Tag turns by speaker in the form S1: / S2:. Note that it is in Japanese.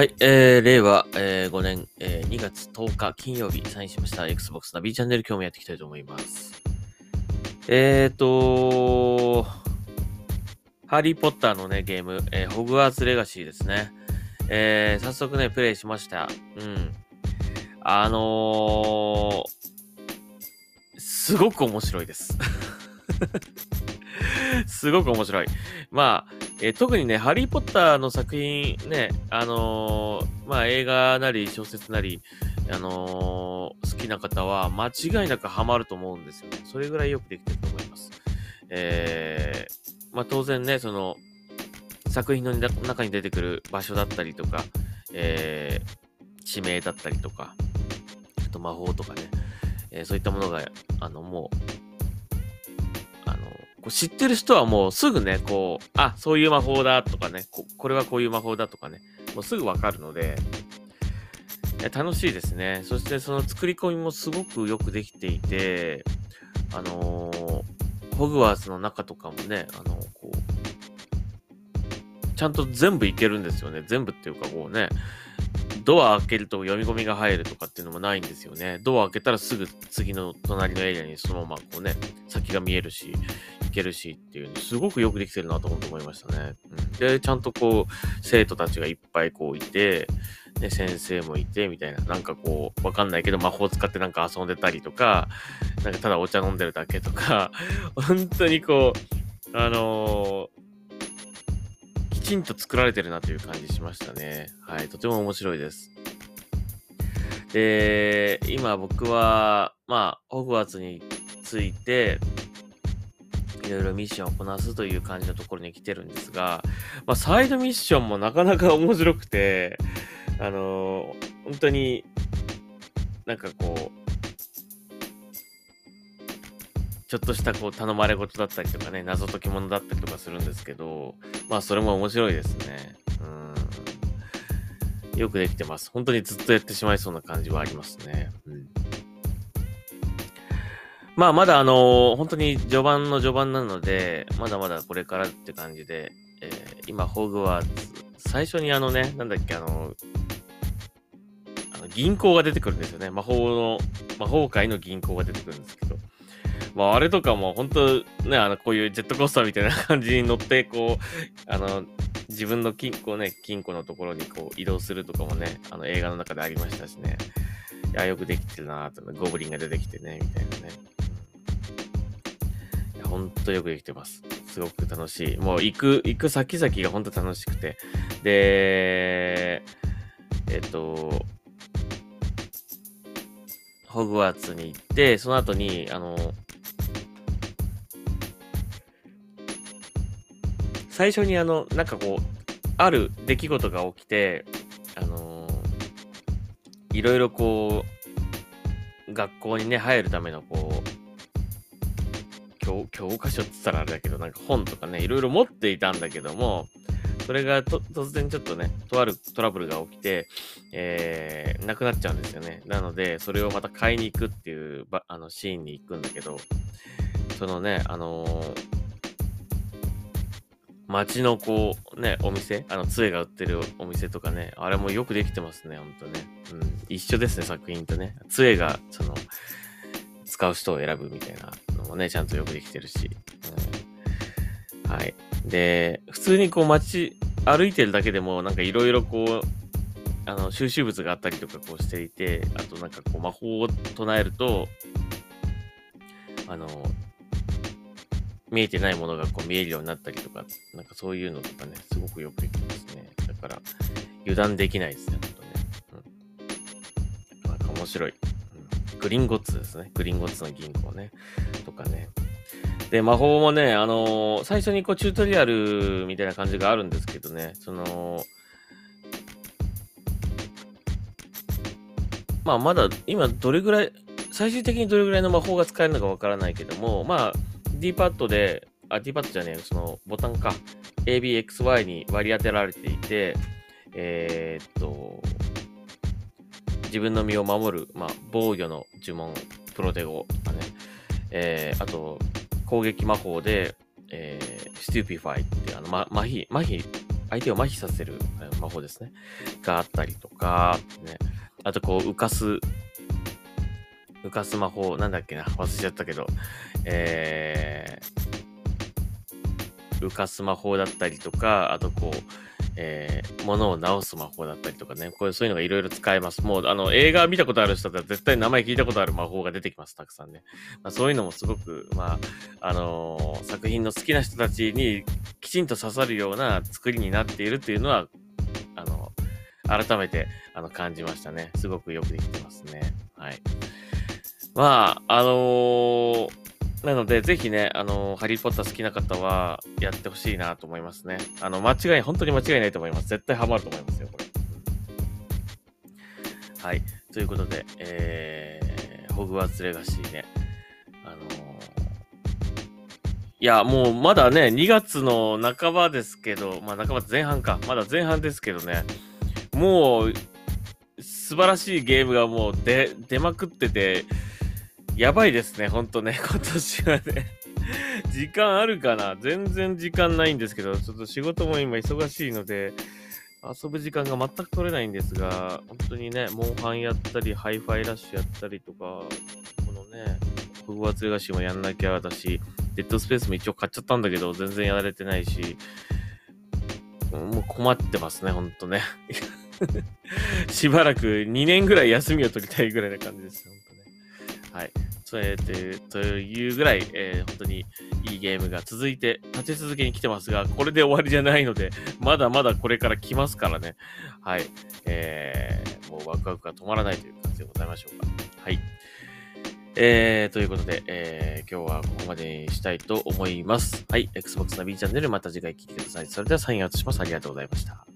S1: はい、えー、令和、えー、5年、えー、2月10日金曜日、サインしました Xbox ナビチャンネル今日もやっていきたいと思います。えーとハリーポッターのね、ゲーム、えー、ホグワーツレガシーですね。えー、早速ね、プレイしました。うん。あのー、すごく面白いです。すごく面白い。まあ、えー、特にね、ハリー・ポッターの作品ね、あのー、まあ映画なり小説なり、あのー、好きな方は間違いなくハマると思うんですよね。それぐらいよくできてると思います。えー、まあ当然ね、その、作品の中に出てくる場所だったりとか、えー、地名だったりとか、あと魔法とかね、え、そういったものが、あの、もう、こう知ってる人はもうすぐね、こう、あ、そういう魔法だとかね、ここれはこういう魔法だとかね、もうすぐわかるので、楽しいですね。そしてその作り込みもすごくよくできていて、あのー、ホグワーツの中とかもね、あのー、こう、ちゃんと全部いけるんですよね。全部っていうかこうね、ドア開けると読み込みが入るとかっていうのもないんですよね。ドア開けたらすぐ次の隣のエリアにそのままこうね、先が見えるし、行けるしっていう、すごくよくできてるなと思いましたね。うん、で、ちゃんとこう、生徒たちがいっぱいこういて、ね、先生もいて、みたいな、なんかこう、わかんないけど魔法使ってなんか遊んでたりとか、なんかただお茶飲んでるだけとか、本当にこう、あのーちんと作られてるなという感じしましたね。はい、とても面白いです。で、今僕は、まあ、ホグワーツについて、いろいろミッションをこなすという感じのところに来てるんですが、まあ、サイドミッションもなかなか面白くて、あのー、本当になんかこう、ちょっとしたこう頼まれ事だったりとかね、謎解き物だったりとかするんですけど、まあそれも面白いですね。うん。よくできてます。本当にずっとやってしまいそうな感じはありますね。うん。まあまだあのー、本当に序盤の序盤なので、まだまだこれからって感じで、えー、今、ホグワーツ、最初にあのね、なんだっけ、あのあの銀行が出てくるんですよね。魔法の、魔法界の銀行が出てくるんですけど、まあ、あれとかも本当ね、あの、こういうジェットコースターみたいな感じに乗って、こう、あの、自分の金庫ね、金庫のところにこう移動するとかもね、あの映画の中でありましたしね。いや、よくできてるなと、ゴブリンが出てきてね、みたいなね。いや、ほんとよくできてます。すごく楽しい。もう行く、行く先々がほんと楽しくて。で、えっと、ホグワーツに行って、その後に、あの、最初にあの、なんかこう、ある出来事が起きて、あのー、いろいろこう、学校にね、入るためのこう、教教科書って言ったらあれだけど、なんか本とかね、いろいろ持っていたんだけども、それが突然ちょっとね、とあるトラブルが起きて、えー、なくなっちゃうんですよね。なので、それをまた買いに行くっていうあのシーンに行くんだけど、そのね、あのー街のこう、ね、お店、あの、杖が売ってるお店とかね、あれもよくできてますね、ほんとね。うん。一緒ですね、作品とね。杖が、その、使う人を選ぶみたいなのもね、ちゃんとよくできてるし。うん、はい。で、普通にこう街歩いてるだけでも、なんかいろいろこう、あの、収集物があったりとかこうしていて、あとなんかこう魔法を唱えると、あの、見えてないものがこう見えるようになったりとか、なんかそういうのとかね、すごくよくできますね。だから、油断できないですね、ほんとね。うん。なんか面白い。うん、グリンゴッツですね。グリンゴッツの銀行ね。とかね。で、魔法もね、あのー、最初にこうチュートリアルみたいな感じがあるんですけどね、その、まあまだ今どれぐらい、最終的にどれぐらいの魔法が使えるのかわからないけども、まあ D パッドで、あ、D パッドじゃねえ、そのボタンか、ABXY に割り当てられていて、えー、っと、自分の身を守る、まあ、防御の呪文、プロテゴとかね、えー、あと、攻撃魔法で、えー、ステューピファイって、あの、ま、麻痺、麻痺相手を麻痺させる魔法ですね。があったりとか、ね。あとこう、浮かす、浮かす魔法、なんだっけな、忘れちゃったけど、えー、浮かす魔法だったりとか、あとこう、えー、物を直す魔法だったりとかね、こういうそういうのがいろいろ使えます。もう、あの、映画見たことある人だったら絶対名前聞いたことある魔法が出てきます、たくさんね。まあ、そういうのもすごく、まあ、あのー、作品の好きな人たちにきちんと刺さるような作りになっているっていうのは、あのー、改めて、あの、感じましたね。すごくよくできてますね。はい。まあ、あのーなので、ぜひね、あの、ハリーポッター好きな方は、やってほしいなと思いますね。あの、間違い、本当に間違いないと思います。絶対ハマると思いますよ、これ。はい。ということで、えー、ホグワーツレガシーね。あの、いや、もうまだね、2月の半ばですけど、まあ半ば前半か。まだ前半ですけどね。もう、素晴らしいゲームがもう出、出まくってて、やばいですね、ほんとね、今年はね。時間あるかな？全然時間ないんですけど、ちょっと仕事も今忙しいので、遊ぶ時間が全く取れないんですが、本当にね、モンハンやったり、ハイファイラッシュやったりとか、このね、ホグワーツレガシーもやんなきゃだし、デッドスペースも一応買っちゃったんだけど、全然やられてないし、もう困ってますね、ほんとね。しばらく2年ぐらい休みを取りたいぐらいな感じです、ほんとね。はい。それで、というぐらい、えー、本当にいいゲームが続いて、立て続けに来てますが、これで終わりじゃないので、まだまだこれから来ますからね。はい。えー、もうワクワクが止まらないという感じでございましょうか。はい。えー、ということで、えー、今日はここまでにしたいと思います。はい。Xbox ナビチャンネル、また次回聞いてください。それではサインアウトします。ありがとうございました。